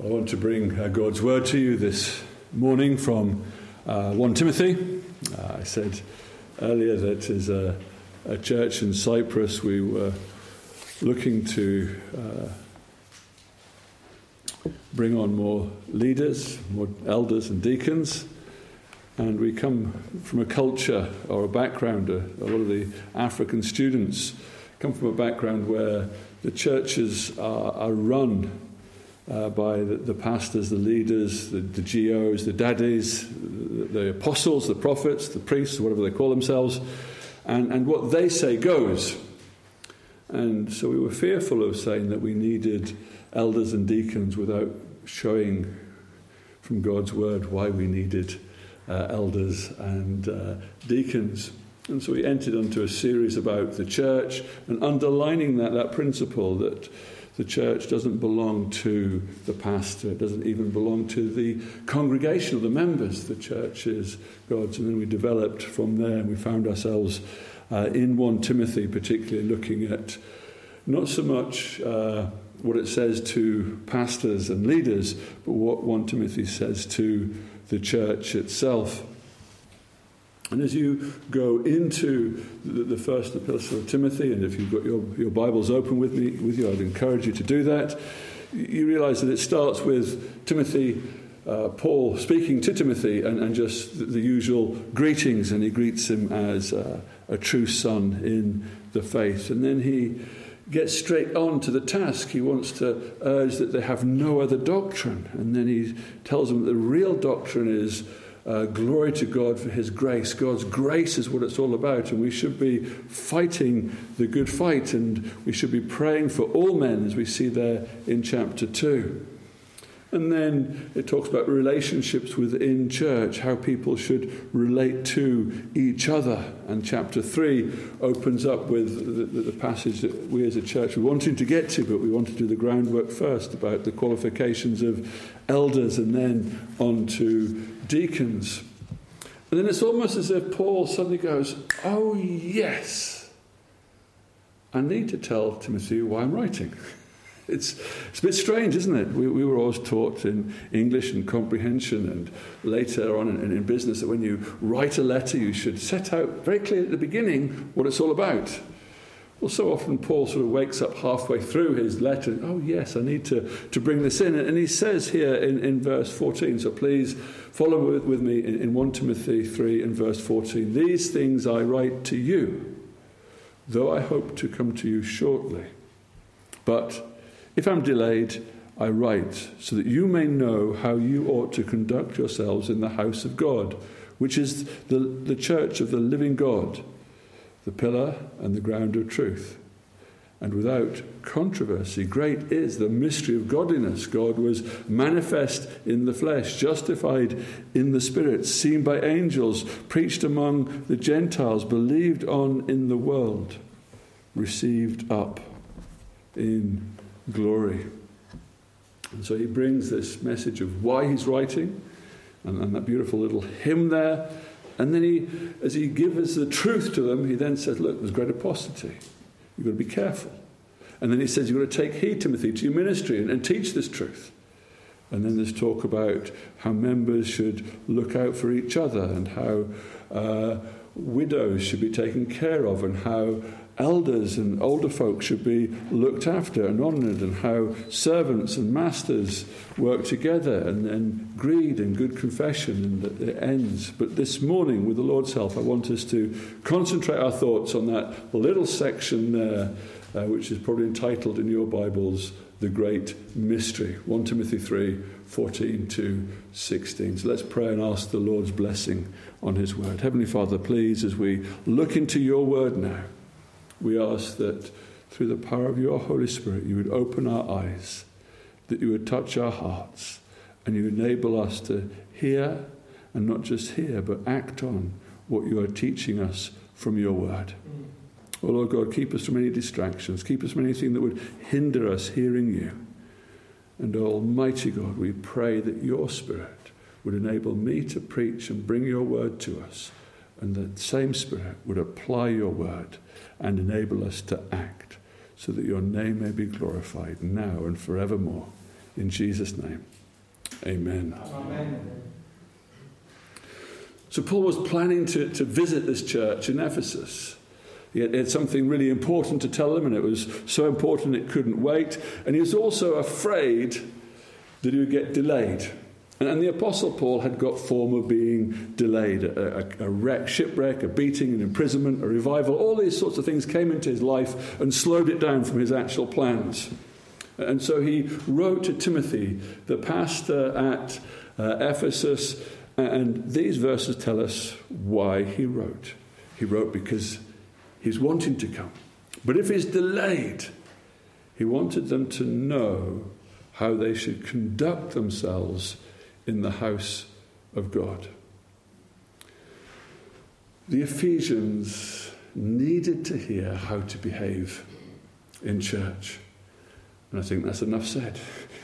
I want to bring uh, God's word to you this morning from uh, 1 Timothy. Uh, I said earlier that as a, a, church in Cyprus, we were looking to uh, bring on more leaders, more elders and deacons. And we come from a culture or a background, a, a lot of the African students come from a background where the churches are, are run uh, by the, the, pastors, the leaders, the, the GOs, the daddies, the, the, apostles, the prophets, the priests, whatever they call themselves, and, and what they say goes. And so we were fearful of saying that we needed elders and deacons without showing from God's word why we needed uh, elders and uh, deacons. And so we entered into a series about the church and underlining that, that principle that the church doesn't belong to the pastor, it doesn't even belong to the congregation of the members. The church is God's. And then we developed from there and we found ourselves uh, in 1 Timothy, particularly looking at not so much uh, what it says to pastors and leaders, but what 1 Timothy says to the church itself. And as you go into the, the first epistle of Timothy, and if you've got your, your Bibles open with me with you, I'd encourage you to do that. You realize that it starts with Timothy, uh, Paul speaking to Timothy, and, and just the, the, usual greetings, and he greets him as uh, a true son in the faith. And then he gets straight on to the task. He wants to urge that they have no other doctrine. And then he tells them that the real doctrine is uh, glory to God for His grace. God's grace is what it's all about, and we should be fighting the good fight, and we should be praying for all men, as we see there in chapter 2. And then it talks about relationships within church, how people should relate to each other. And chapter 3 opens up with the, the, passage that we as a church were wanting to get to, but we want to do the groundwork first about the qualifications of elders and then on to deacons. And then it's almost as if Paul suddenly goes, Oh, yes, I need to tell Timothy why I'm writing. It's, it's a bit strange, isn't it? We, we were always taught in English and comprehension and later on in, in business that when you write a letter, you should set out very clearly at the beginning what it's all about. Well, so often Paul sort of wakes up halfway through his letter. Oh, yes, I need to, to bring this in. And he says here in, in verse 14, so please follow with, with me in, in 1 Timothy 3 and verse 14. These things I write to you, though I hope to come to you shortly. But if I'm delayed, I write so that you may know how you ought to conduct yourselves in the house of God, which is the, the church of the living God the pillar and the ground of truth. And without controversy, great is the mystery of godliness. God was manifest in the flesh, justified in the spirit, seen by angels, preached among the Gentiles, believed on in the world, received up in glory. And so he brings this message of why he's writing, and, and that beautiful little hymn there and then he, as he gives the truth to them, he then says, Look, there's great apostasy. You've got to be careful. And then he says, You've got to take heed, Timothy, to your ministry and, and teach this truth. And then there's talk about how members should look out for each other and how uh, widows should be taken care of and how elders and older folk should be looked after and honoured, and how servants and masters work together, and then greed and good confession, and it ends. But this morning, with the Lord's help, I want us to concentrate our thoughts on that little section there, uh, which is probably entitled in your Bibles, The Great Mystery 1 Timothy 3 14 to 16. So let's pray and ask the Lord's blessing on His word. Heavenly Father, please, as we look into your word now, we ask that through the power of your Holy Spirit, you would open our eyes, that you would touch our hearts, and you enable us to hear, and not just hear, but act on what you are teaching us from your word. Mm. Oh Lord God, keep us from any distractions, keep us from anything that would hinder us hearing you. And Almighty God, we pray that your Spirit would enable me to preach and bring your word to us, and that same Spirit would apply your word and enable us to act so that your name may be glorified now and forevermore. In Jesus' name, amen. Amen. So, Paul was planning to, to visit this church in Ephesus. He had, he had something really important to tell them, and it was so important it couldn't wait. And he was also afraid that he would get delayed. And, and the Apostle Paul had got form of being delayed a, a, a wreck, shipwreck, a beating, an imprisonment, a revival. All these sorts of things came into his life and slowed it down from his actual plans. And so he wrote to Timothy, the pastor at uh, Ephesus, and these verses tell us why he wrote. He wrote because he's wanting to come. But if he's delayed, he wanted them to know how they should conduct themselves in the house of God. The Ephesians needed to hear how to behave in church. And I think that's enough said.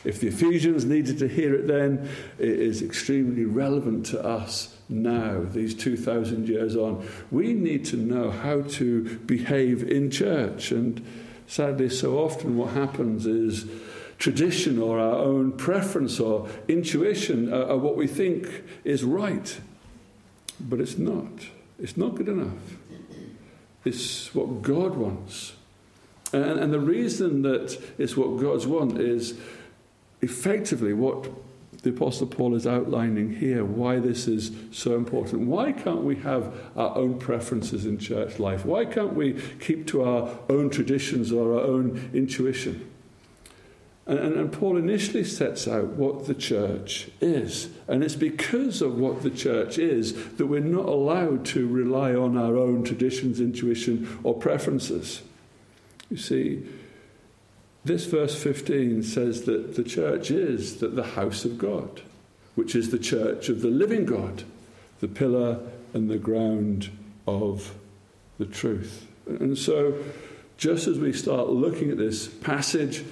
If the Ephesians needed to hear it then, it is extremely relevant to us now, these 2,000 years on. We need to know how to behave in church. And sadly, so often what happens is tradition or our own preference or intuition are, what we think is right. But it's not. It's not good enough. It's what God wants. And, and the reason that it's what God's want is effectively what the Apostle Paul is outlining here, why this is so important. Why can't we have our own preferences in church life? Why can't we keep to our own traditions or our own intuition? And, and, and, Paul initially sets out what the church is. And it's because of what the church is that we're not allowed to rely on our own traditions, intuition, or preferences. You see, this verse 15 says that the church is that the house of God, which is the church of the living God, the pillar and the ground of the truth. And so, just as we start looking at this passage,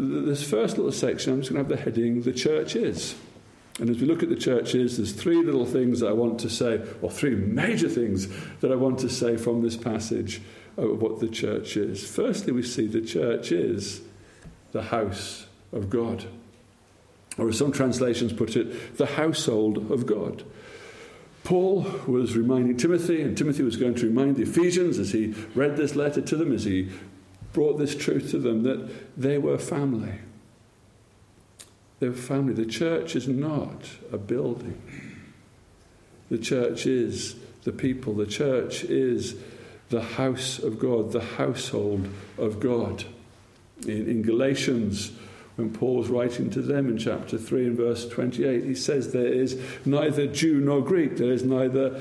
this first little section, I'm just going to have the heading, The Church Is. And as we look at the churches, there's three little things that I want to say, or three major things that I want to say from this passage of what the church is. Firstly, we see the church is the house of God. Or as some translations put it, the household of God. Paul was reminding Timothy, and Timothy was going to remind the Ephesians as he read this letter to them, as he brought this truth to them, that they were family. They were family. The church is not a building, the church is the people, the church is the house of God, the household of God. In, in Galatians, when Paul's writing to them in chapter 3 and verse 28, he says, There is neither Jew nor Greek, there is neither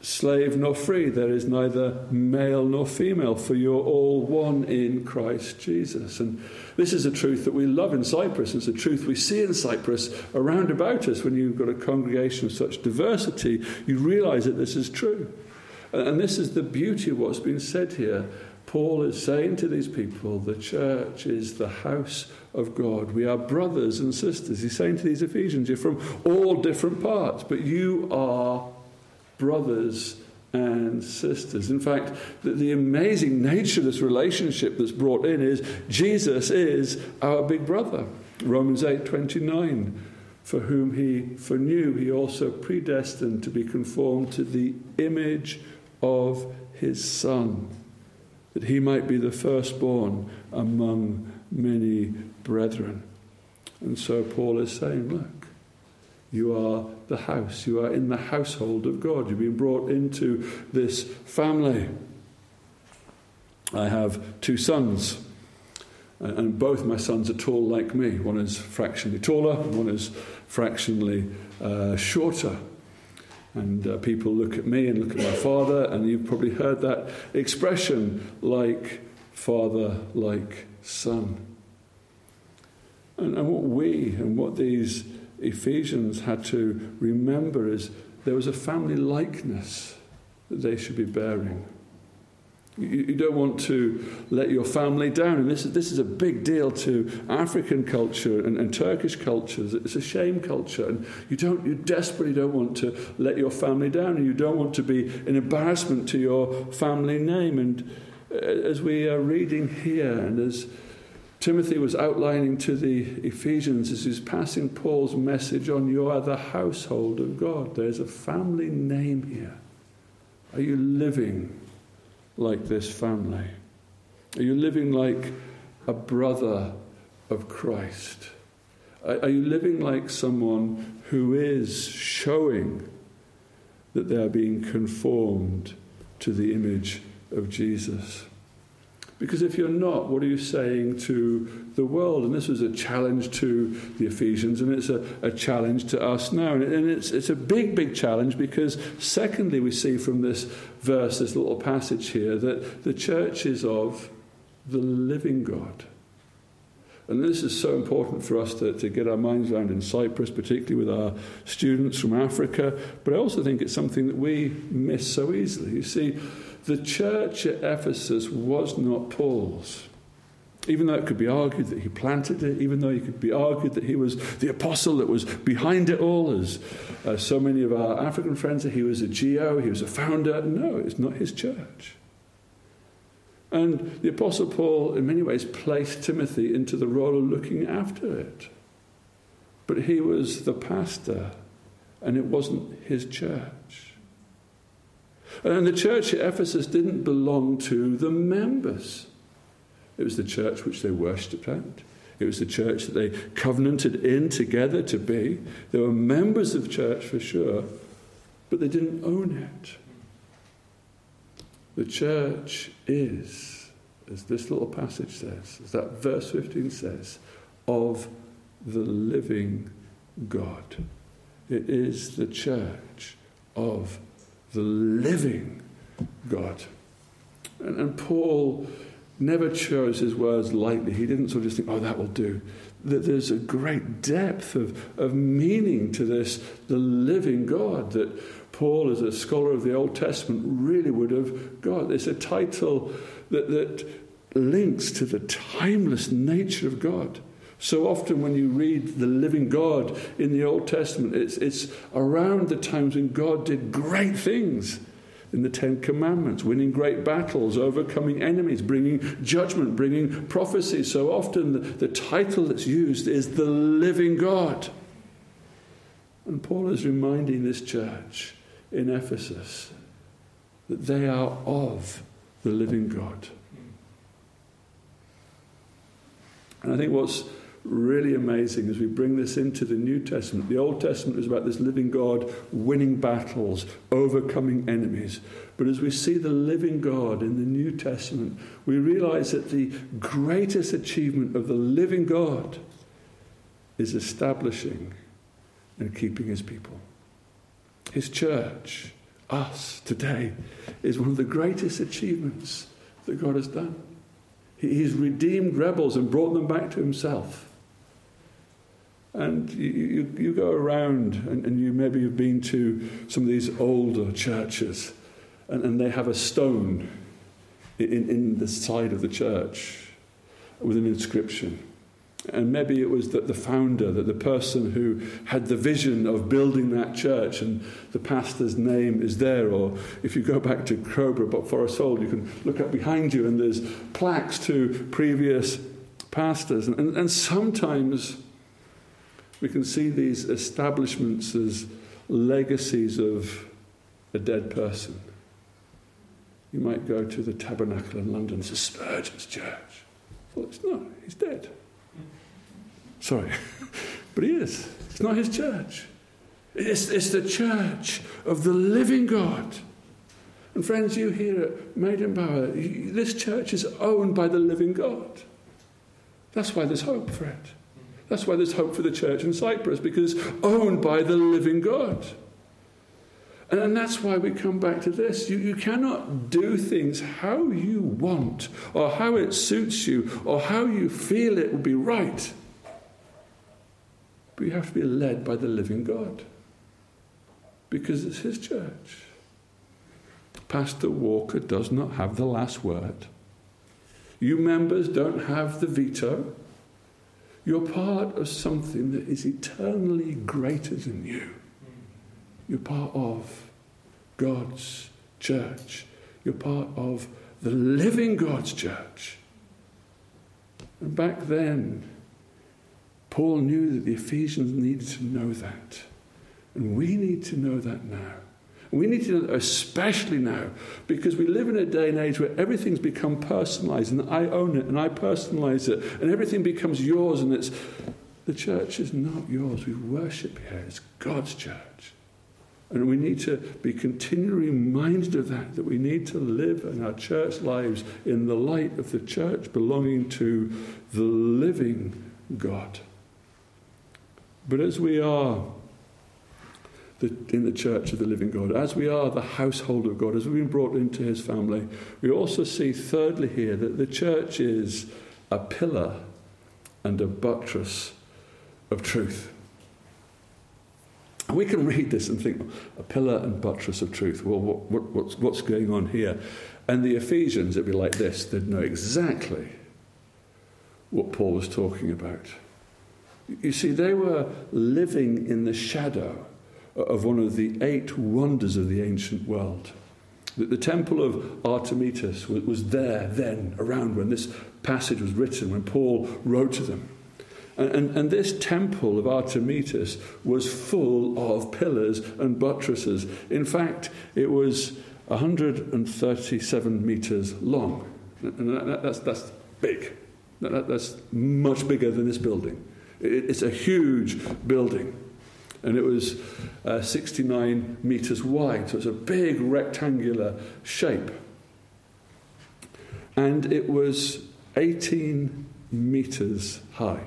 slave nor free, there is neither male nor female, for you're all one in Christ Jesus. And this is a truth that we love in Cyprus. It's a truth we see in Cyprus around about us. When you've got a congregation of such diversity, you realize that this is true. And this is the beauty of what's been said here. Paul is saying to these people, the church is the house of God. We are brothers and sisters. He's saying to these Ephesians, you're from all different parts, but you are brothers and sisters. In fact, the, the, amazing nature of this relationship that's brought in is Jesus is our big brother. Romans 8 29. For whom he foreknew, he also predestined to be conformed to the image of his Son, that he might be the firstborn among many brethren. And so Paul is saying, Look, you are the house, you are in the household of God, you've been brought into this family. I have two sons. And both my sons are tall like me. One is fractionally taller, one is fractionally uh, shorter. And uh, people look at me and look at my father, and you've probably heard that expression like father, like son. And, and what we and what these Ephesians had to remember is there was a family likeness that they should be bearing. You, you don't want to let your family down. And this is, this is a big deal to African culture and, and Turkish cultures. It's a shame culture. And you, don't, you desperately don't want to let your family down. And you don't want to be an embarrassment to your family name. And uh, as we are reading here, and as Timothy was outlining to the Ephesians as he's passing Paul's message on you are the household of God. There's a family name here. Are you living like this family? Are you living like a brother of Christ? Are you living like someone who is showing that they are being conformed to the image of Jesus? Because if you're not, what are you saying to the world? And this was a challenge to the Ephesians, and it's a, a challenge to us now. And, and it's, it's a big, big challenge because, secondly, we see from this verse, this little passage here, that the church is of the living God. And this is so important for us to, to get our minds around in Cyprus, particularly with our students from Africa. But I also think it's something that we miss so easily. You see, the church at Ephesus was not Paul's. Even though it could be argued that he planted it, even though it could be argued that he was the apostle that was behind it all, as uh, so many of our African friends, that he was a GO, he was a founder. No, it's not his church. And the Apostle Paul, in many ways, placed Timothy into the role of looking after it. But he was the pastor, and it wasn't his church. And the church at Ephesus didn't belong to the members, it was the church which they worshipped at. It was the church that they covenanted in together to be. They were members of church for sure, but they didn't own it. The church is, as this little passage says, as that verse 15 says, of the living God. It is the church of the living God. And, and, Paul never chose his words lightly. He didn't sort of just think, oh, that will do. That there's a great depth of, of meaning to this, the living God that Paul, as a scholar of the Old Testament, really would have got. It's a title that, that links to the timeless nature of God. So often, when you read the living God in the Old Testament, it's, it's around the times when God did great things in the Ten Commandments, winning great battles, overcoming enemies, bringing judgment, bringing prophecy. So often, the, the title that's used is the living God. And Paul is reminding this church in Ephesus that they are of the living God. And I think what's really amazing as we bring this into the New Testament. The Old Testament is about this living God winning battles, overcoming enemies. But as we see the living God in the New Testament, we realize that the greatest achievement of the living God is establishing and keeping his people. His church, us today, is one of the greatest achievements that God has done. He's redeemed rebels and brought them back to himself. And you, you, you go around, and, and, you maybe have been to some of these older churches, and, and they have a stone in, in the side of the church with an inscription. And maybe it was that the founder, that the person who had the vision of building that church, and the pastor's name is there. Or if you go back to Crowborough, but Forest Fold, you can look up behind you, and there's plaques to previous pastors. And, and, and sometimes we can see these establishments as legacies of a dead person. You might go to the Tabernacle in London, it's a Spurgeon's church. Well, it's not, he's dead. Sorry. but he is. It's not his church. It's, it's the church of the living God. And friends, you here at Maidenbower, this church is owned by the living God. That's why there's hope for it. That's why there's hope for the church in Cyprus, because it's owned by the living God. And, that's why we come back to this. You, you cannot do things how you want, or how it suits you, or how you feel it will be right. But you have to be led by the living God because it's his church. Pastor Walker does not have the last word. You members don't have the veto. You're part of something that is eternally greater than you. You're part of God's church. You're part of the living God's church. And back then, Paul knew that the Ephesians needed to know that. And we need to know that now. We need to that especially now, because we live in a day and age where everything's become personalized, and I own it, and I personalize it, and everything becomes yours, and it's the church is not yours. We worship here. It's God's church. And we need to be continually reminded of that, that we need to live in our church lives in the light of the church belonging to the living God. But as we are the, in the church of the living God, as we are the household of God, as we've been brought into his family, we also see, thirdly, here that the church is a pillar and a buttress of truth. We can read this and think, a pillar and buttress of truth. Well, what, what, what's, what's going on here? And the Ephesians, it'd be like this they'd know exactly what Paul was talking about. You see, they were living in the shadow of one of the eight wonders of the ancient world. That The temple of Artemitus was there then, around when this passage was written, when Paul wrote to them. And, and, and, this temple of Artemitus was full of pillars and buttresses. In fact, it was 137 meters long. And that, that's, that's big. That, that's much bigger than this building. It, it's a huge building. And it was uh, 69 meters wide, so it's a big rectangular shape. And it was 18 meters high.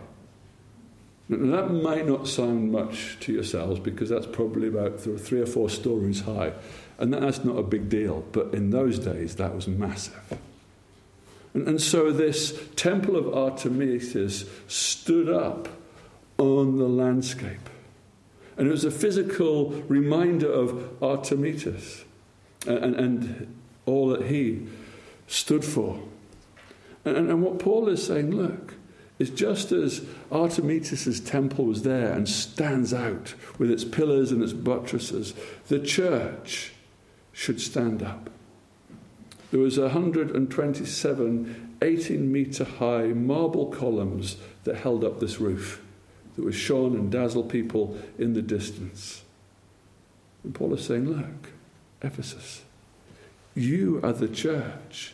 Now, that might not sound much to yourselves because that's probably about three or four stories high. And that's not a big deal, but in those days that was massive. And, and so this temple of Artemis stood up on the landscape. And it was a physical reminder of Artemitus and, and all that he stood for. And, and what Paul is saying, look, is just as Artemis' temple was there and stands out with its pillars and its buttresses, the church should stand up. There was 127 18 metre high marble columns that held up this roof that would shone and dazzle people in the distance. And Paul is saying, Look, Ephesus, you are the church,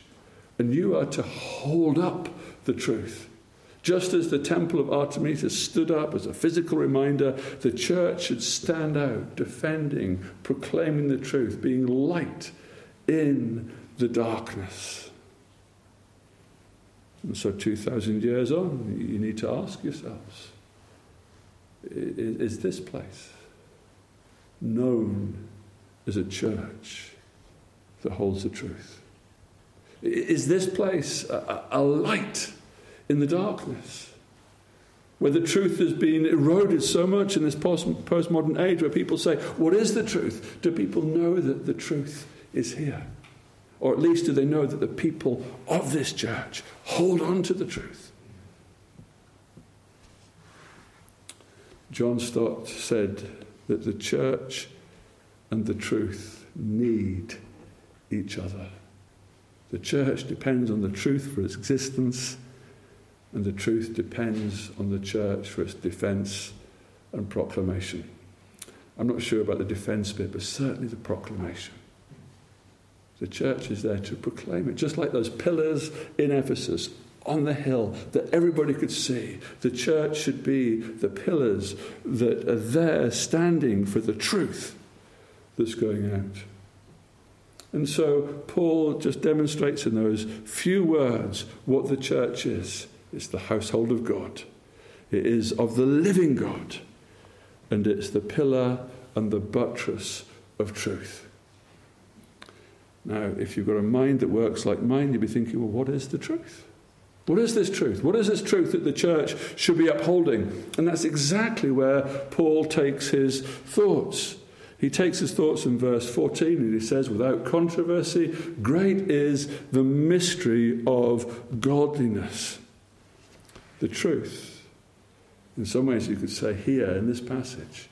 and you are to hold up the truth. Just as the temple of Artemis stood up as a physical reminder, the church should stand out, defending, proclaiming the truth, being light in the darkness. And so, 2,000 years on, you need to ask yourselves is this place known as a church that holds the truth? Is this place a, a light in the darkness. Where the truth has been eroded so much in this post- postmodern age, where people say, What is the truth? Do people know that the truth is here? Or at least do they know that the people of this church hold on to the truth? John Stott said that the church and the truth need each other. The church depends on the truth for its existence and the truth depends on the church for its defence and proclamation. I'm not sure about the defence bit, but certainly the proclamation. The church is there to proclaim it, just like those pillars in Ephesus on the hill that everybody could see. The church should be the pillars that are there standing for the truth that's going out. And so Paul just demonstrates in those few words what the church is. It's the household of God. It is of the living God. And it's the pillar and the buttress of truth. Now, if you've got a mind that works like mine, you'll be thinking, well, what is the truth? What is this truth? What is this truth that the church should be upholding? And that's exactly where Paul takes his thoughts. He takes his thoughts in verse 14 and he says, without controversy, great is the mystery of godliness the truth, in some ways you could say here in this passage,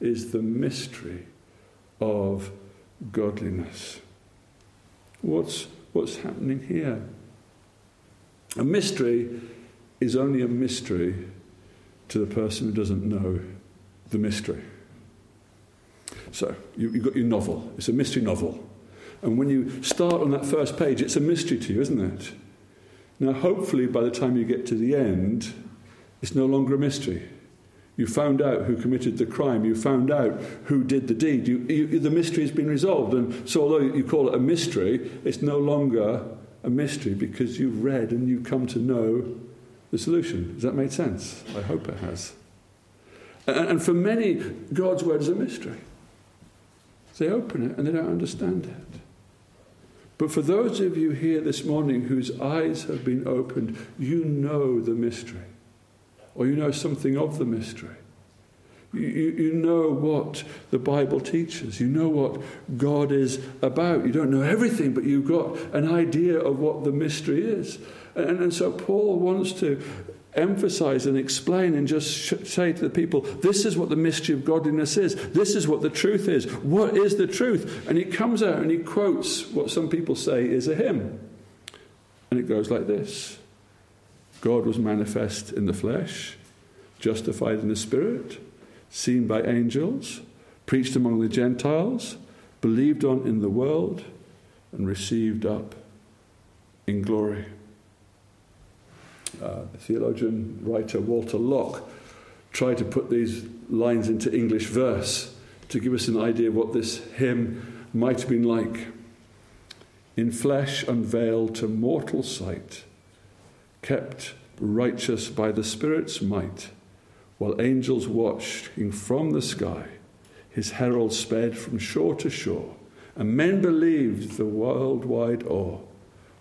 is the mystery of godliness. What's, what's happening here? A mystery is only a mystery to the person who doesn't know the mystery. So, you, have got your novel. It's a mystery novel. And when you start on that first page, it's a mystery to you, isn't it? Now, hopefully, by the time you get to the end, it's no longer a mystery. You found out who committed the crime. You found out who did the deed. You, you, the mystery has been resolved. And so, although you call it a mystery, it's no longer a mystery because you've read and you come to know the solution. Does that make sense? I hope it has. And, and for many, God's word is a mystery. They open it and they don't understand it. But for those of you here this morning whose eyes have been opened, you know the mystery or you know something of the mystery. You, you, know what the Bible teaches. You know what God is about. You don't know everything, but you've got an idea of what the mystery is. And, and so Paul wants to emphasize and explain and just sh- say to the people, this is what the mystery of godliness is. This is what the truth is. What is the truth? And he comes out and he quotes what some people say is a hymn. And it goes like this God was manifest in the flesh, justified in the spirit, seen by angels, preached among the Gentiles, believed on in the world, and received up in glory. Uh, the theologian, writer Walter Lock tried to put these lines into English verse to give us an idea of what this hymn might have been like. In flesh unveiled to mortal sight, kept righteous by the Spirit's might, while angels watching from the sky, his herald sped from shore to shore, and men believed the worldwide awe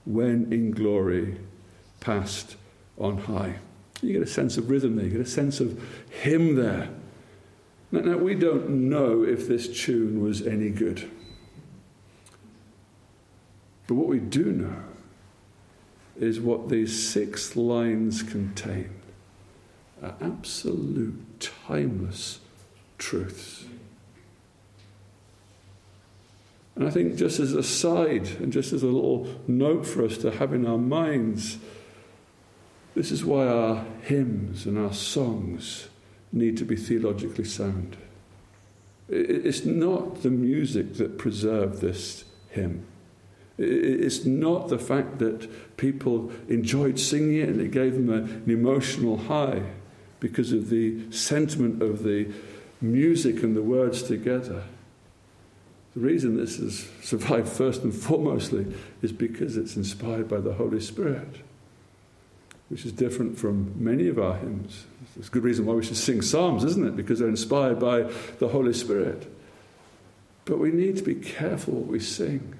when in glory passed on high. You get a sense of rhythm there, you get a sense of hymn there. Now, now we don't know if this tune was any good. But what we do know is what these six lines contain are absolute, timeless truths. And I think, just as a side and just as a little note for us to have in our minds, this is why our hymns and our songs need to be theologically sound. It's not the music that preserved this hymn. It's not the fact that people enjoyed singing it and it gave them an emotional high because of the sentiment of the music and the words together. The reason this has survived first and foremostly is because it's inspired by the Holy Spirit, which is different from many of our hymns. It's a good reason why we should sing psalms, isn't it? Because they're inspired by the Holy Spirit. But we need to be careful what we sing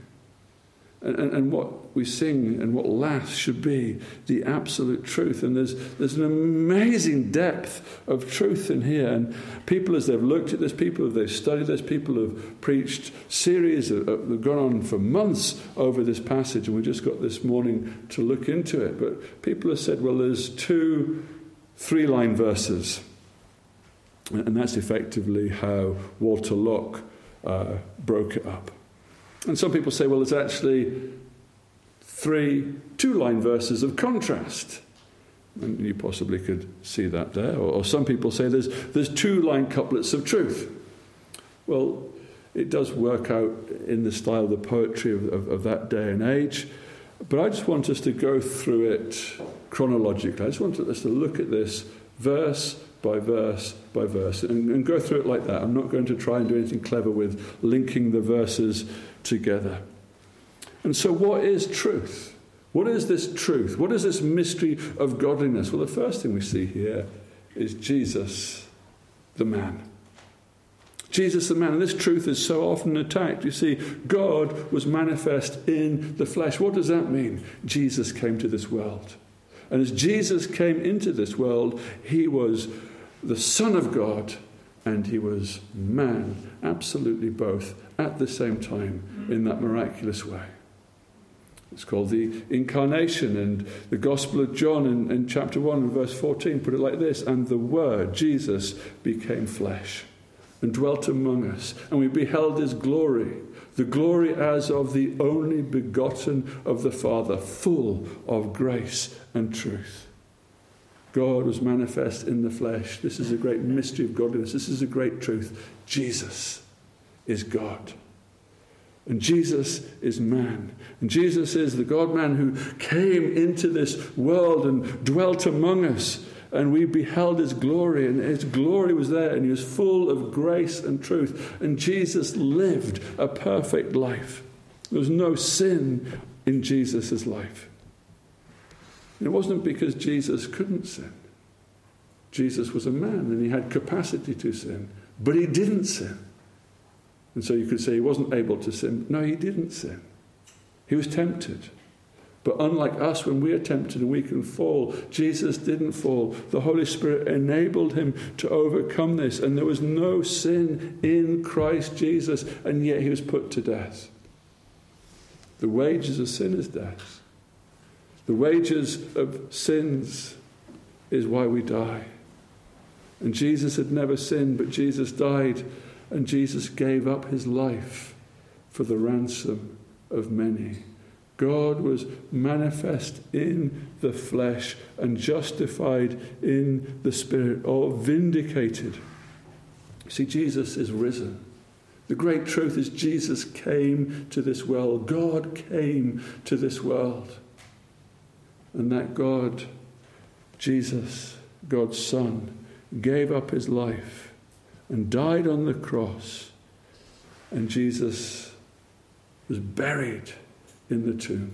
and, and, and, what we sing and what lasts should be the absolute truth. And there's, there's an amazing depth of truth in here. And people, as they've looked at this, people, as they've studied this, people have preached series that have gone on for months over this passage. And we just got this morning to look into it. But people have said, well, there's two three line verses. And that's effectively how Walter Lock uh, broke it up. And some people say, well, it's actually three two line verses of contrast. And you possibly could see that there. Or, or some people say there's, there's two line couplets of truth. Well, it does work out in the style of the poetry of, of, of, that day and age. But I just want us to go through it chronologically. I just want us to look at this verse by verse by verse and, and go through it like that. I'm not going to try and do anything clever with linking the verses together. And so, what is truth? What is this truth? What is this mystery of godliness? Well, the first thing we see here is Jesus, the man. Jesus the man. And this truth is so often attacked. You see, God was manifest in the flesh. What does that mean? Jesus came to this world. And as Jesus came into this world, he was the Son of God and he was man, absolutely both, at the same time in that miraculous way. It's called the incarnation, and the Gospel of John in, in chapter 1 and verse 14 put it like this And the Word, Jesus, became flesh and dwelt among us, and we beheld his glory, the glory as of the only begotten of the Father, full of grace and truth. God was manifest in the flesh. This is a great mystery of godliness. This is a great truth. Jesus is God. And Jesus is man. And Jesus is the God man who came into this world and dwelt among us. And we beheld his glory, and his glory was there, and he was full of grace and truth. And Jesus lived a perfect life. There was no sin in Jesus' life. And it wasn't because Jesus couldn't sin. Jesus was a man and he had capacity to sin, but he didn't sin. And so you could say he wasn't able to sin. No, he didn't sin. He was tempted. But unlike us, when we are tempted and we can fall, Jesus didn't fall. The Holy Spirit enabled him to overcome this. And there was no sin in Christ Jesus, and yet he was put to death. The wages of sin is death. The wages of sins is why we die. And Jesus had never sinned, but Jesus died and Jesus gave up his life for the ransom of many. God was manifest in the flesh and justified in the spirit, or vindicated. See, Jesus is risen. The great truth is Jesus came to this world. God came to this world. And that God, Jesus, God's Son, gave up his life and died on the cross. And Jesus was buried in the tomb.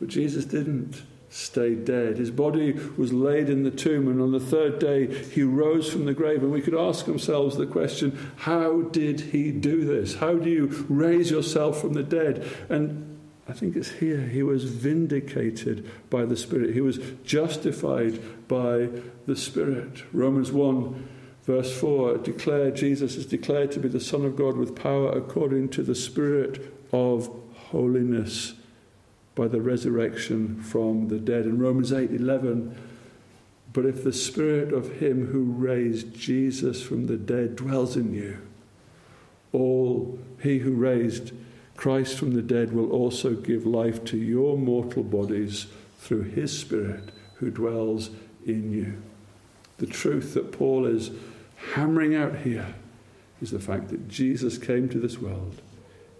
But Jesus didn't stay dead. His body was laid in the tomb, and on the third day he rose from the grave. And we could ask ourselves the question how did he do this? How do you raise yourself from the dead? And I think it's here. He was vindicated by the Spirit, he was justified by the Spirit. Romans 1 Verse 4 declare Jesus is declared to be the Son of God with power according to the Spirit of holiness by the resurrection from the dead. In Romans 8 11, but if the Spirit of Him who raised Jesus from the dead dwells in you, all He who raised Christ from the dead will also give life to your mortal bodies through His Spirit who dwells in you. The truth that Paul is hammering out here is the fact that Jesus came to this world.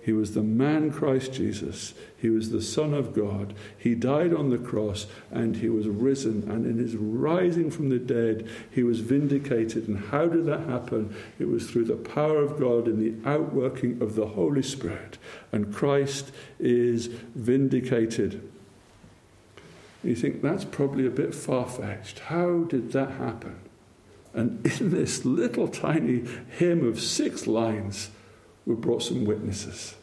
He was the man Christ Jesus. He was the Son of God. He died on the cross and he was risen. And in his rising from the dead, he was vindicated. And how did that happen? It was through the power of God and the outworking of the Holy Spirit. And Christ is vindicated. You think that's probably a bit far fetched. How did that happen? And in this little tiny hymn of six lines, we brought some witnesses.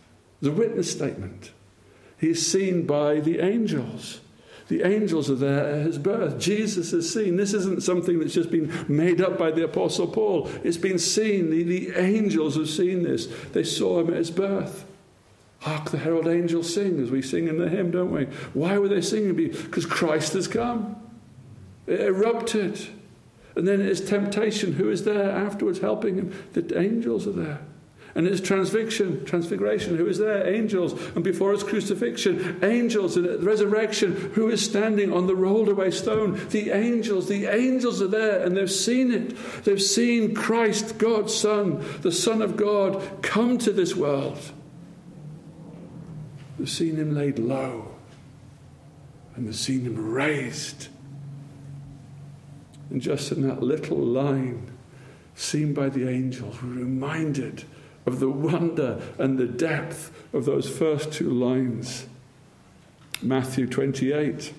The witness statement. He's seen by the angels. The angels are there at his birth. Jesus is seen. This isn't something that's just been made up by the Apostle Paul. It's been seen. The, the angels have seen this. They saw him at his birth. Hark the herald angels sing, as we sing in the hymn, don't we? Why were they singing? Because Christ has come. It erupted. And then his temptation, who is there afterwards helping him? The angels are there. And his transfiguration, transfiguration, who is there? Angels. And before his crucifixion, angels. And resurrection, who is standing on the rolled away stone? The angels. The angels are there and they've seen it. They've seen Christ, God's Son, the Son of God, come to this world. They've seen him laid low and they've seen him raised and just in that little line, seen by the angels, we're reminded of the wonder and the depth of those first two lines. Matthew 28,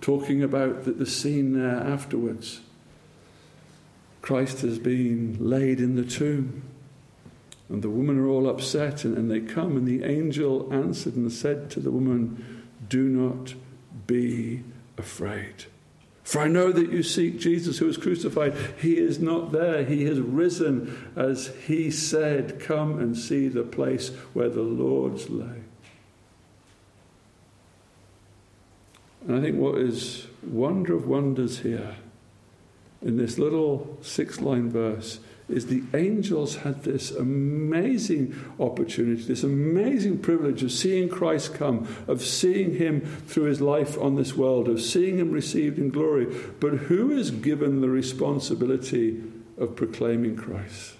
talking about the, the scene there afterwards. Christ has been laid in the tomb. And the women are all upset, and, and they come, and the angel answered and said to the woman, Do not be afraid. For I know that you seek Jesus who was crucified. He is not there. He has risen as he said, Come and see the place where the Lord's lay. And I think what is wonder of wonders here in this little six line verse is the angels had this amazing opportunity, this amazing privilege of seeing Christ come, of seeing him through his life on this world, of seeing him received in glory. But who is given the responsibility of proclaiming Christ?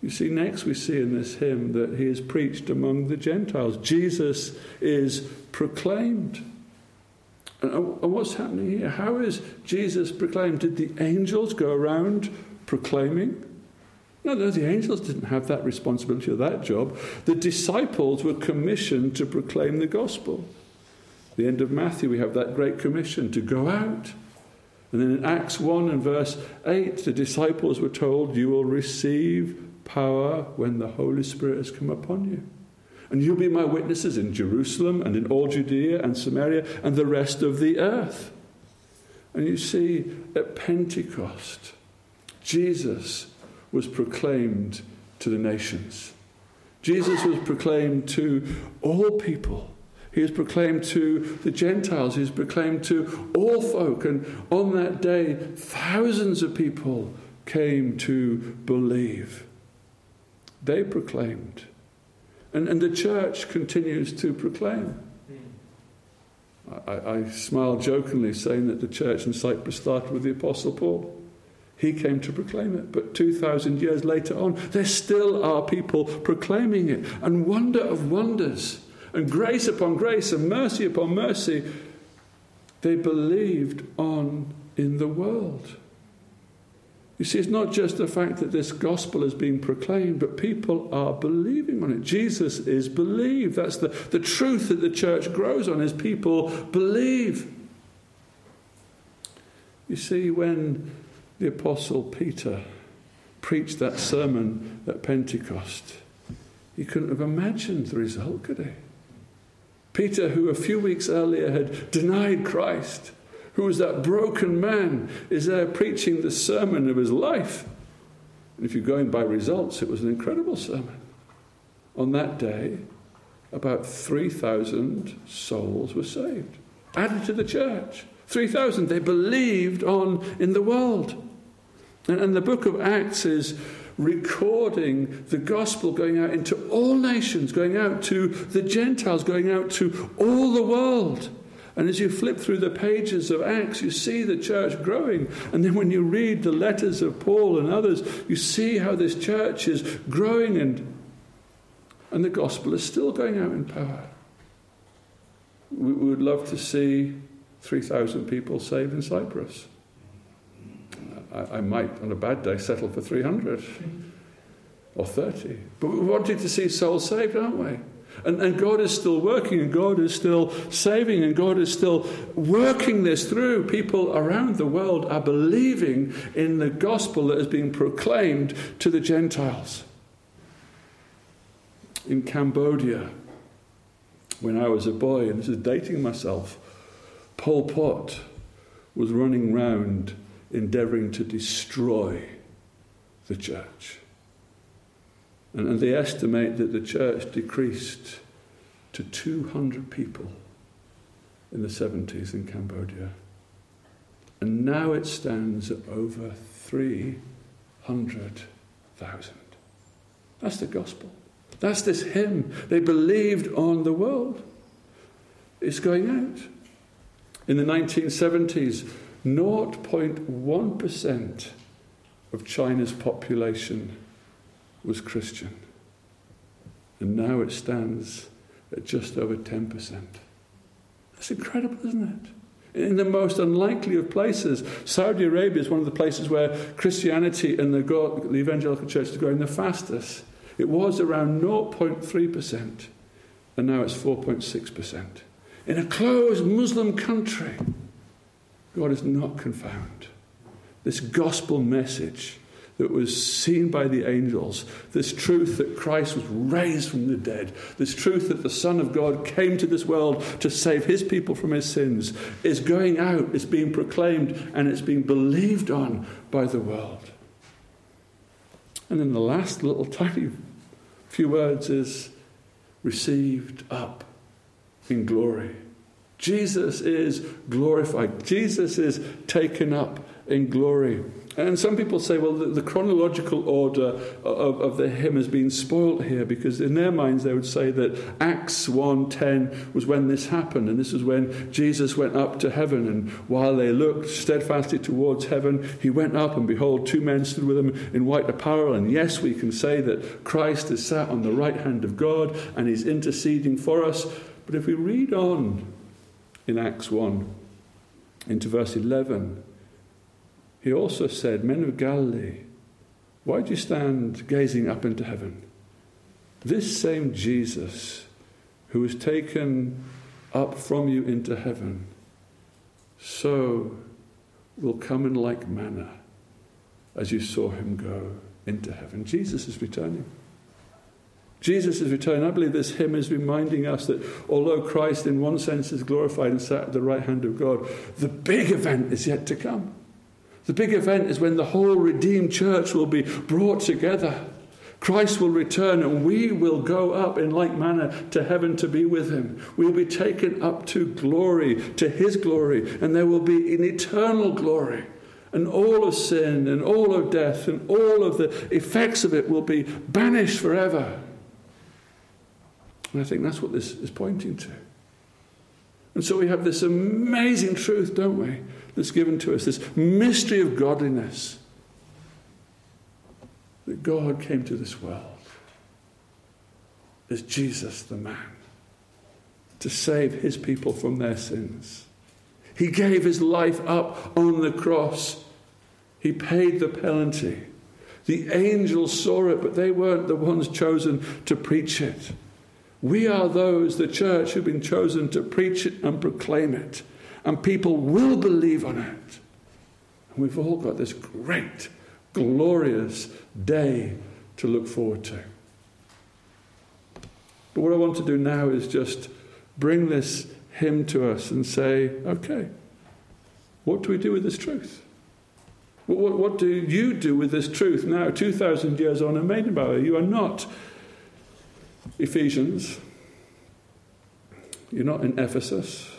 You see, next we see in this hymn that he is preached among the Gentiles. Jesus is proclaimed. And what's happening here? How is Jesus proclaimed? Did the angels go around proclaiming? No, no, the angels didn't have that responsibility or that job. The disciples were commissioned to proclaim the gospel. At the end of Matthew, we have that great commission to go out. And then in Acts 1 and verse 8, the disciples were told, You will receive power when the Holy Spirit has come upon you. And you'll be my witnesses in Jerusalem and in all Judea and Samaria and the rest of the earth. And you see, at Pentecost, Jesus was proclaimed to the nations. Jesus was proclaimed to all people. He was proclaimed to the Gentiles. He was proclaimed to all folk. And on that day, thousands of people came to believe. They proclaimed. And, and the church continues to proclaim. I, I smile jokingly saying that the church in Cyprus started with the Apostle Paul. He came to proclaim it. But 2,000 years later on, there still are people proclaiming it. And wonder of wonders, and grace upon grace, and mercy upon mercy, they believed on in the world. You see, it's not just the fact that this gospel is being proclaimed, but people are believing on it. Jesus is believed. That's the, the truth that the church grows on, is people believe. You see, when the Apostle Peter preached that sermon at Pentecost, he couldn't have imagined the result, could he? Peter, who a few weeks earlier had denied Christ, who was that broken man, is there preaching the sermon of his life. And if you're going by results, it was an incredible sermon. On that day, about 3,000 souls were saved, added to the church. 3,000. They believed on in the world. And, and the book of Acts is recording the gospel going out into all nations, going out to the Gentiles, going out to all the world. And as you flip through the pages of Acts, you see the church growing. And then when you read the letters of Paul and others, you see how this church is growing and, and the gospel is still going out in power. We would love to see 3,000 people saved in Cyprus. I, I might, on a bad day, settle for 300 or 30. But we wanted to see souls saved, aren't we? And, and, God is still working, and God is still saving, and God is still working this through. People around the world are believing in the gospel that is being proclaimed to the Gentiles. In Cambodia, when I was a boy, and this is dating myself, Pol Pot was running round endeavoring to destroy the church. And, and they estimate that the church decreased to 200 people in the 70s in Cambodia. And now it stands at over 300,000. That's the gospel. That's this hymn. They believed on the world. It's going out. In the 1970s, 0.1% of China's population was Christian. And now it stands at just over 10%. That's incredible, isn't it? In the most unlikely of places, Saudi Arabia is one of the places where Christianity and the, God, the evangelical church is growing the fastest. It was around 0.3%, and now it's 4.6%. In a closed Muslim country, God is not confound. This gospel message that was seen by the angels, this truth that Christ was raised from the dead, this truth that the Son of God came to this world to save his people from his sins, is going out, it's being proclaimed, and it's being believed on by the world. And then the last little tiny few words is received up in glory. Jesus is glorified. Jesus is taken up in glory. And some people say, well, the, the chronological order of, of, the hymn has been spoilt here because in their minds they would say that Acts 1.10 was when this happened and this was when Jesus went up to heaven and while they looked steadfastly towards heaven, he went up and behold, two men stood with him in white apparel and yes, we can say that Christ is sat on the right hand of God and he's interceding for us. But if we read on in Acts 1 into verse 11, he also said, Men of Galilee, why do you stand gazing up into heaven? This same Jesus who was taken up from you into heaven, so will come in like manner as you saw him go into heaven. Jesus is returning. Jesus is returning. I believe this hymn is reminding us that although Christ, in one sense, is glorified and sat at the right hand of God, the big event is yet to come. The big event is when the whole redeemed church will be brought together. Christ will return and we will go up in like manner to heaven to be with him. We'll be taken up to glory, to his glory, and there will be an eternal glory. And all of sin and all of death and all of the effects of it will be banished forever. And I think that's what this is pointing to. And so we have this amazing truth, don't we? that's given to us, this mystery of godliness. That God came to this world as Jesus, the man, to save his people from their sins. He gave his life up on the cross. He paid the penalty. The angels saw it, but they weren't the ones chosen to preach it. We are those, the church, who've been chosen to preach it and proclaim it and people will believe on it. And we've all got this great, glorious day to look forward to. But what I want to do now is just bring this hymn to us and say, okay, what do we do with this truth? What, what, what do you do with this truth now, 2,000 years on in Maidenbower? You are not Ephesians. You're not in Ephesus.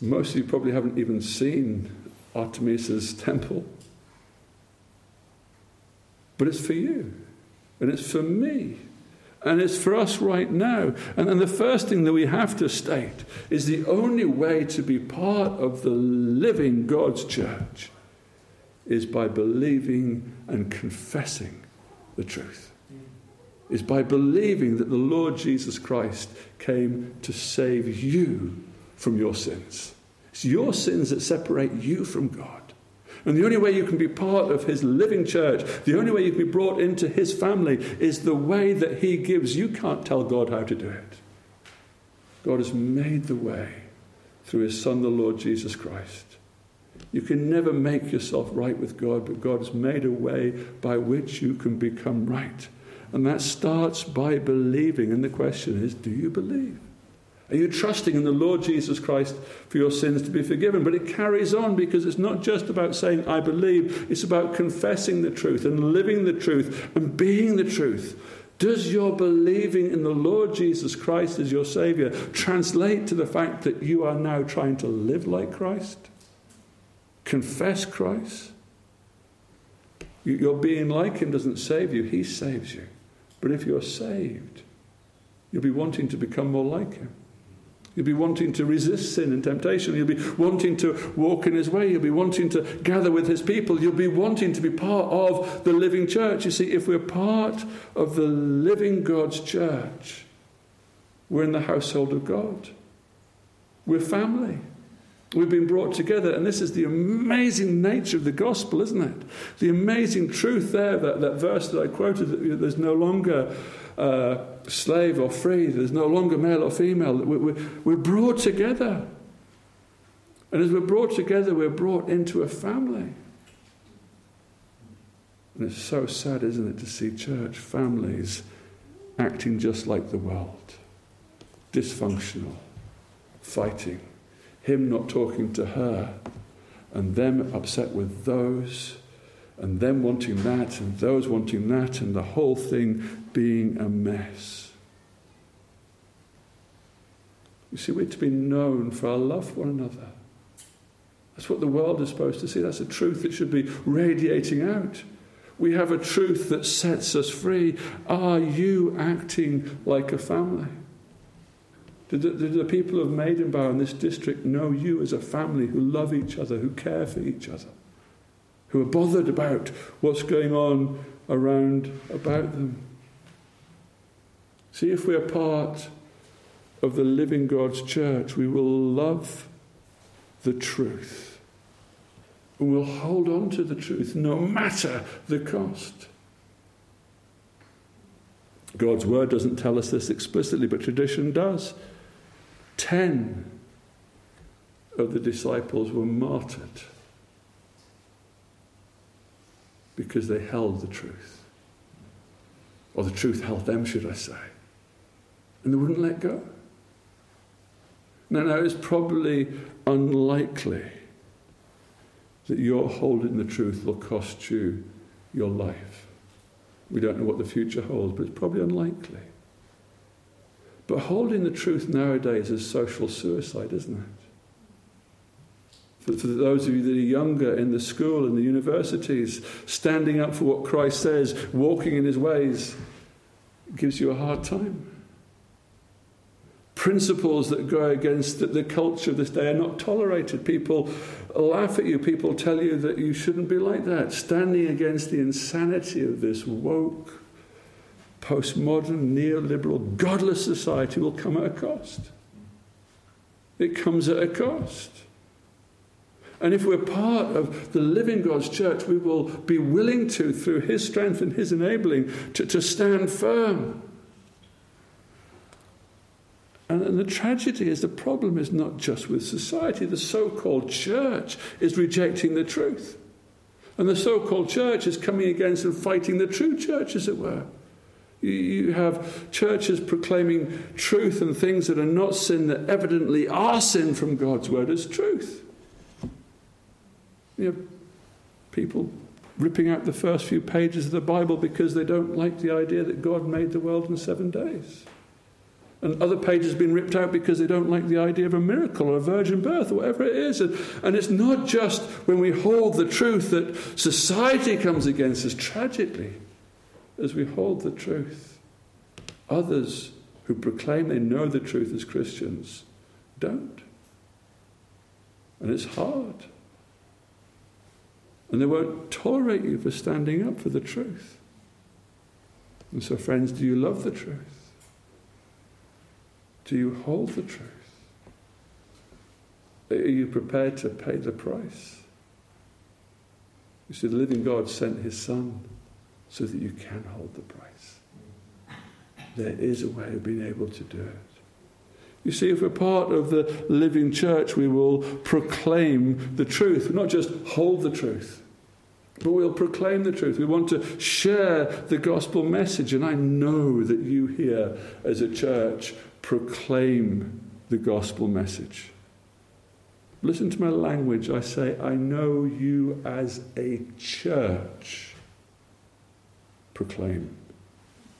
Most of you probably haven't even seen Artemis's temple. But it's for you, and it's for me, and it's for us right now. And then the first thing that we have to state is the only way to be part of the living God's church is by believing and confessing the truth. Is by believing that the Lord Jesus Christ came to save you from your sins. It's your sins that separate you from God. And the only way you can be part of His living church, the only way you can be brought into His family, is the way that He gives. You can't tell God how to do it. God has made the way through His Son, the Lord Jesus Christ. You can never make yourself right with God, but God has made a way by which you can become right. And that starts by believing. And the question is do you believe? Are you trusting in the Lord Jesus Christ for your sins to be forgiven? But it carries on because it's not just about saying, I believe, it's about confessing the truth and living the truth and being the truth. Does your believing in the Lord Jesus Christ as your Savior translate to the fact that you are now trying to live like Christ? Confess Christ? Your being like Him doesn't save you, He saves you. But if you're saved, you'll be wanting to become more like Him. You'll be wanting to resist sin and temptation. You'll be wanting to walk in his way. You'll be wanting to gather with his people. You'll be wanting to be part of the living church. You see, if we're part of the living God's church, we're in the household of God. We're family. We've been brought together, and this is the amazing nature of the gospel, isn't it? The amazing truth there, that, that verse that I quoted, that there's no longer uh, slave or free. There's no longer male or female. We're, we're brought together. And as we're brought together, we're brought into a family. And it's so sad, isn't it, to see church families acting just like the world dysfunctional, fighting, him not talking to her, and them upset with those and them wanting that, and those wanting that, and the whole thing being a mess. You see, we're to be known for our love for one another. That's what the world is supposed to see. That's a truth that should be radiating out. We have a truth that sets us free. Are you acting like a family? Do the, the people of Maidenbower in this district know you as a family who love each other, who care for each other, who are bothered about what's going on around about them? See, if we are part of the living God's church, we will love the truth. And we'll hold on to the truth no matter the cost. God's word doesn't tell us this explicitly, but tradition does. Ten of the disciples were martyred because they held the truth. Or the truth held them, should I say. And they wouldn't let go. Now, now it's probably unlikely that your holding the truth will cost you your life. We don't know what the future holds, but it's probably unlikely. But holding the truth nowadays is social suicide, isn't it? For, for those of you that are younger in the school and the universities, standing up for what Christ says, walking in his ways, gives you a hard time principles that go against the, the culture of this day are not tolerated. People laugh at you, people tell you that you shouldn't be like that. Standing against the insanity of this woke, postmodern, neoliberal, godless society will come at a cost. It comes at a cost. And if we're part of the living God's church, we will be willing to, through His strength and His enabling, to, to stand firm and, and the tragedy is the problem is not just with society. The so called church is rejecting the truth. And the so called church is coming against and fighting the true church, as it were. You, have churches proclaiming truth and things that are not sin that evidently are sin from God's word as truth. You have people ripping out the first few pages of the Bible because they don't like the idea that God made the world in seven days. And other pages have been ripped out because they don't like the idea of a miracle or a virgin birth or whatever it is. And, and it's not just when we hold the truth that society comes against us tragically, as we hold the truth. Others who proclaim they know the truth as Christians don't. And it's hard. And they won't tolerate you for standing up for the truth. And so, friends, do you love the truth? Do you hold the truth? Are you prepared to pay the price? You see, the living God sent his Son so that you can hold the price. There is a way of being able to do it. You see, if we're part of the living church, we will proclaim the truth. Not just hold the truth, but we'll proclaim the truth. We want to share the gospel message. And I know that you here as a church proclaim the gospel message. Listen to my language. I say, I know you as a church proclaim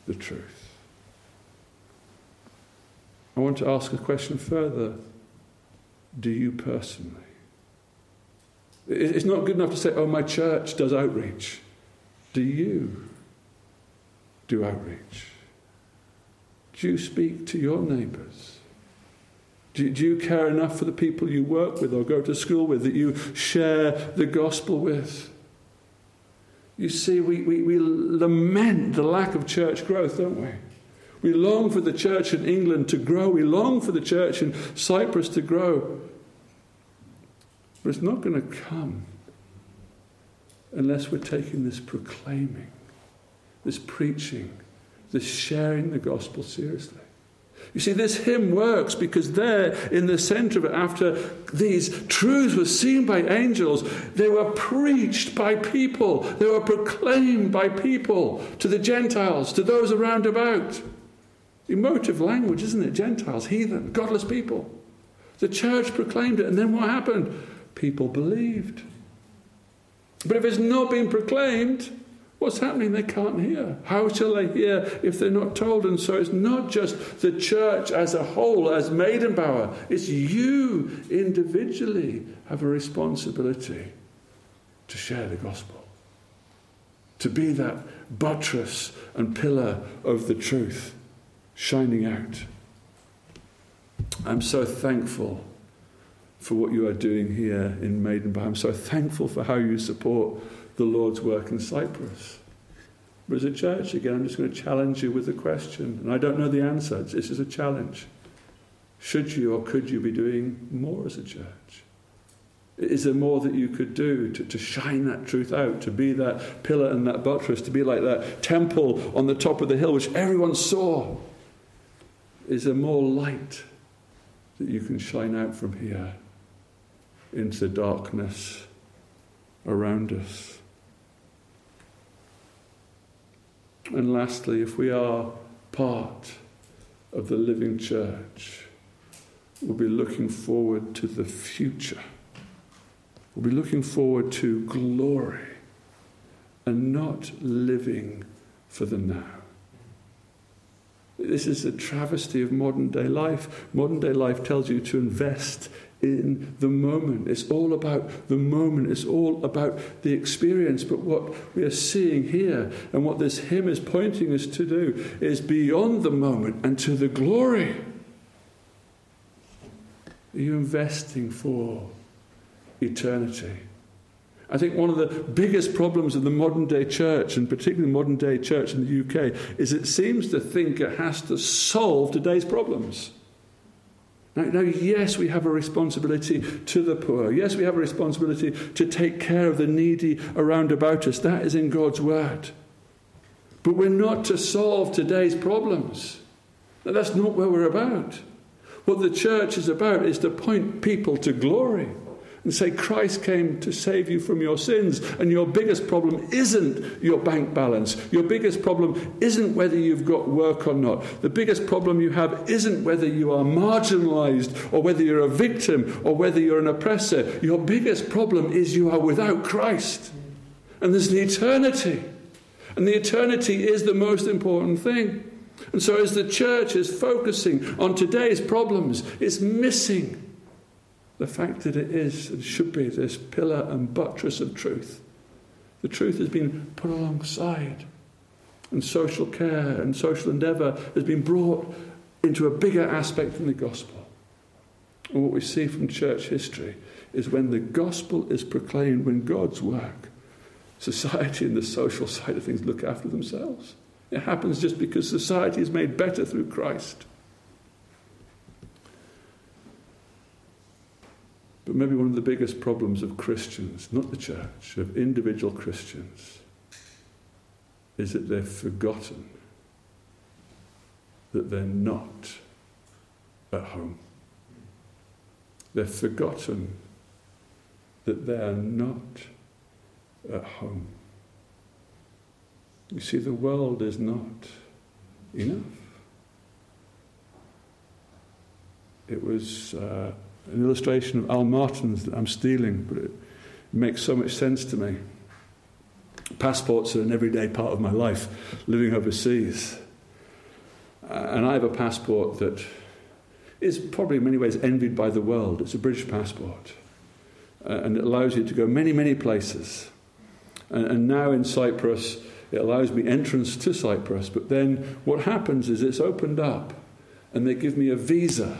the truth. I want to ask a question further. Do you personally? It's not good enough to say, oh, my church does outreach. Do you do outreach? Do you speak to your neighbours? Do, you care enough for the people you work with or go to school with that you share the gospel with? You see, we, we, we lament the lack of church growth, don't we? We long for the church in England to grow. We long for the church in Cyprus to grow. But it's not going to come unless we're taking this proclaiming, this preaching, this sharing the gospel seriously. You see, this hymn works because there in the center of it, after these truths were seen by angels, they were preached by people, they were proclaimed by people to the Gentiles, to those around about. Emotive language, isn't it? Gentiles, heathen, godless people. The church proclaimed it, and then what happened? People believed. But if it's not been proclaimed, What's happening? They can't hear. How shall they hear if they're not told? And so it's not just the church as a whole, as Maidenbower, it's you individually have a responsibility to share the gospel, to be that buttress and pillar of the truth shining out. I'm so thankful for what you are doing here in Maidenbower. I'm so thankful for how you support the Lord's work in Cyprus. But as a church, again, I'm just going to challenge you with a question. And I don't know the answer. This is a challenge. Should you or could you be doing more as a church? Is there more that you could do to, to shine that truth out, to be that pillar and that buttress, to be like that temple on the top of the hill which everyone saw? Is there more light that you can shine out from here into the darkness around us? And lastly, if we are part of the living church, we'll be looking forward to the future. We'll be looking forward to glory and not living for the now. This is a travesty of modern day life. Modern day life tells you to invest in the moment. It's all about the moment. It's all about the experience. But what we are seeing here and what this hymn is pointing us to do is beyond the moment and to the glory. Are you investing for eternity? I think one of the biggest problems of the modern day church, and particularly modern day church in the UK, is it seems to think it has to solve today's problems. Now, now, yes, we have a responsibility to the poor. Yes, we have a responsibility to take care of the needy around about us. That is in God's word. But we're not to solve today's problems. That's not what we're about. What the church is about is to point people to glory and say Christ came to save you from your sins. And your biggest problem isn't your bank balance. Your biggest problem isn't whether you've got work or not. The biggest problem you have isn't whether you are marginalized or whether you're a victim or whether you're an oppressor. Your biggest problem is you are without Christ. And there's an eternity. And the eternity is the most important thing. And so, as the church is focusing on today's problems, it's missing the fact that it is and should be this pillar and buttress of truth. The truth has been put alongside, and social care and social endeavour has been brought into a bigger aspect than the gospel. And what we see from church history is when the gospel is proclaimed, when God's work, society and the social side of things look after themselves. It happens just because society is made better through Christ. But maybe one of the biggest problems of Christians, not the church, of individual Christians, is that they've forgotten that they're not at home. They've forgotten that they are not at home. You see, the world is not enough. It was. Uh, an illustration of Al Martin's that I'm stealing, but it makes so much sense to me. Passports are an everyday part of my life, living overseas. Uh, and I have a passport that is probably in many ways envied by the world. It's a British passport. Uh, and it allows you to go many, many places. And, and now in Cyprus, it allows me entrance to Cyprus. But then what happens is it's opened up and they give me a visa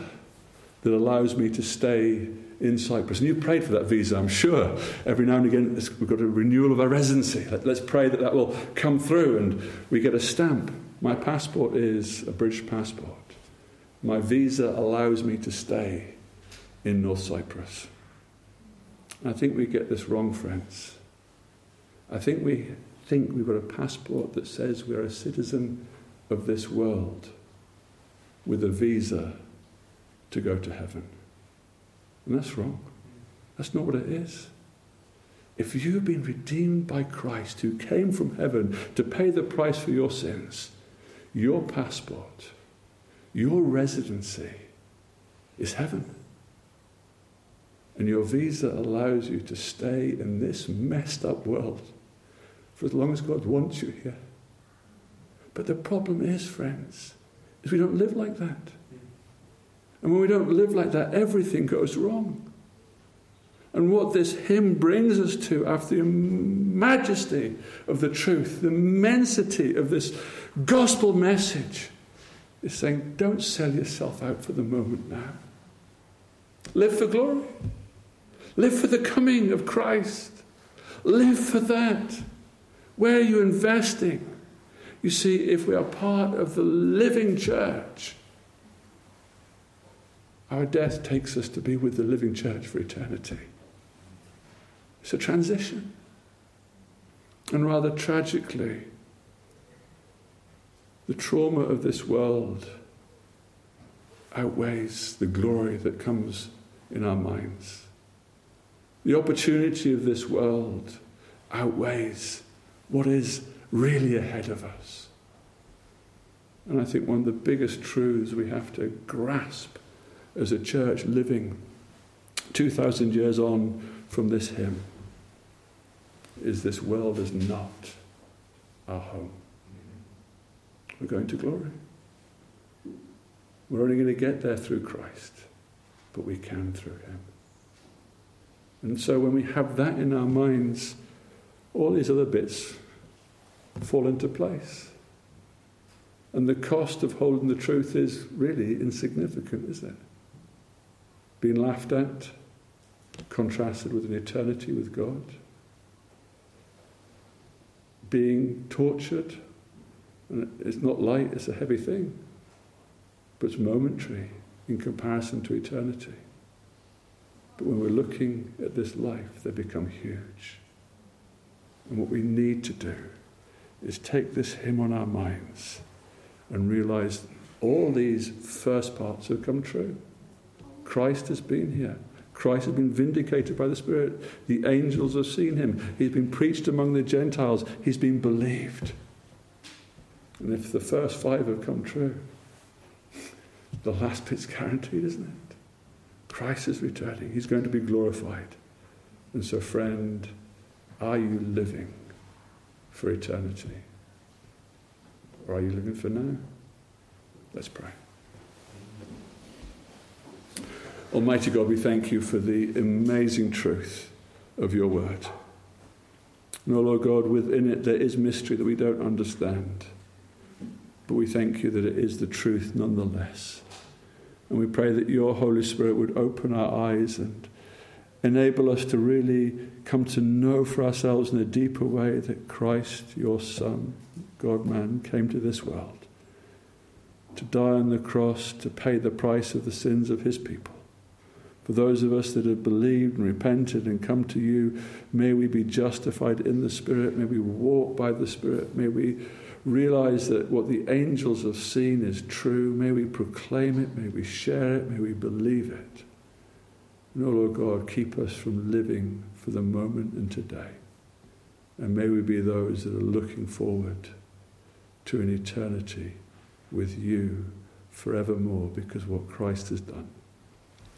that allows me to stay in Cyprus. And you've prayed for that visa, I'm sure. Every now and again, we've got a renewal of our residency. Let's pray that that will come through and we get a stamp. My passport is a British passport. My visa allows me to stay in North Cyprus. I think we get this wrong, friends. I think we think we've got a passport that says we're a citizen of this world with a visa to go to heaven. And that's wrong. That's not what it is. If you've been redeemed by Christ, who came from heaven to pay the price for your sins, your passport, your residency is heaven. And your visa allows you to stay in this messed up world for as long as God wants you here. But the problem is, friends, is we don't live like that. And when we don't live like that, everything goes wrong. And what this hymn brings us to, after the majesty of the truth, the immensity of this gospel message, is saying, don't sell yourself out for the moment now. Live for glory. Live for the coming of Christ. Live for that. Where are you investing? You see, if we are part of the living church, our death takes us to be with the living church for eternity. It's a transition. And rather tragically, the trauma of this world outweighs the glory that comes in our minds. The opportunity of this world outweighs what is really ahead of us. And I think one of the biggest truths we have to grasp as a church living 2,000 years on from this hymn is this world is not our home. We're going to glory. We're only going to get there through Christ, but we can through Him. And so when we have that in our minds, all these other bits fall into place. And the cost of holding the truth is really insignificant, isn't it? Being laughed at, contrasted with an eternity with God, being tortured. And it's not light, it's a heavy thing, but it's momentary in comparison to eternity. But when we're looking at this life, they become huge. And what we need to do is take this hymn on our minds and realize all these first parts have come true. Christ has been here. Christ has been vindicated by the Spirit. The angels have seen him. He's been preached among the Gentiles. He's been believed. And if the first five have come true, the last bit's guaranteed, isn't it? Christ is returning. He's going to be glorified. And so, friend, are you living for eternity? Or are you living for now? Let's pray. Almighty God, we thank you for the amazing truth of your word. And, oh Lord God, within it there is mystery that we don't understand. But we thank you that it is the truth nonetheless. And we pray that your Holy Spirit would open our eyes and enable us to really come to know for ourselves in a deeper way that Christ, your Son, God man, came to this world to die on the cross to pay the price of the sins of his people. For those of us that have believed and repented and come to you, may we be justified in the Spirit. May we walk by the Spirit. May we realize that what the angels have seen is true. May we proclaim it. May we share it. May we believe it. And oh Lord God, keep us from living for the moment and today. And may we be those that are looking forward to an eternity with you forevermore because what Christ has done.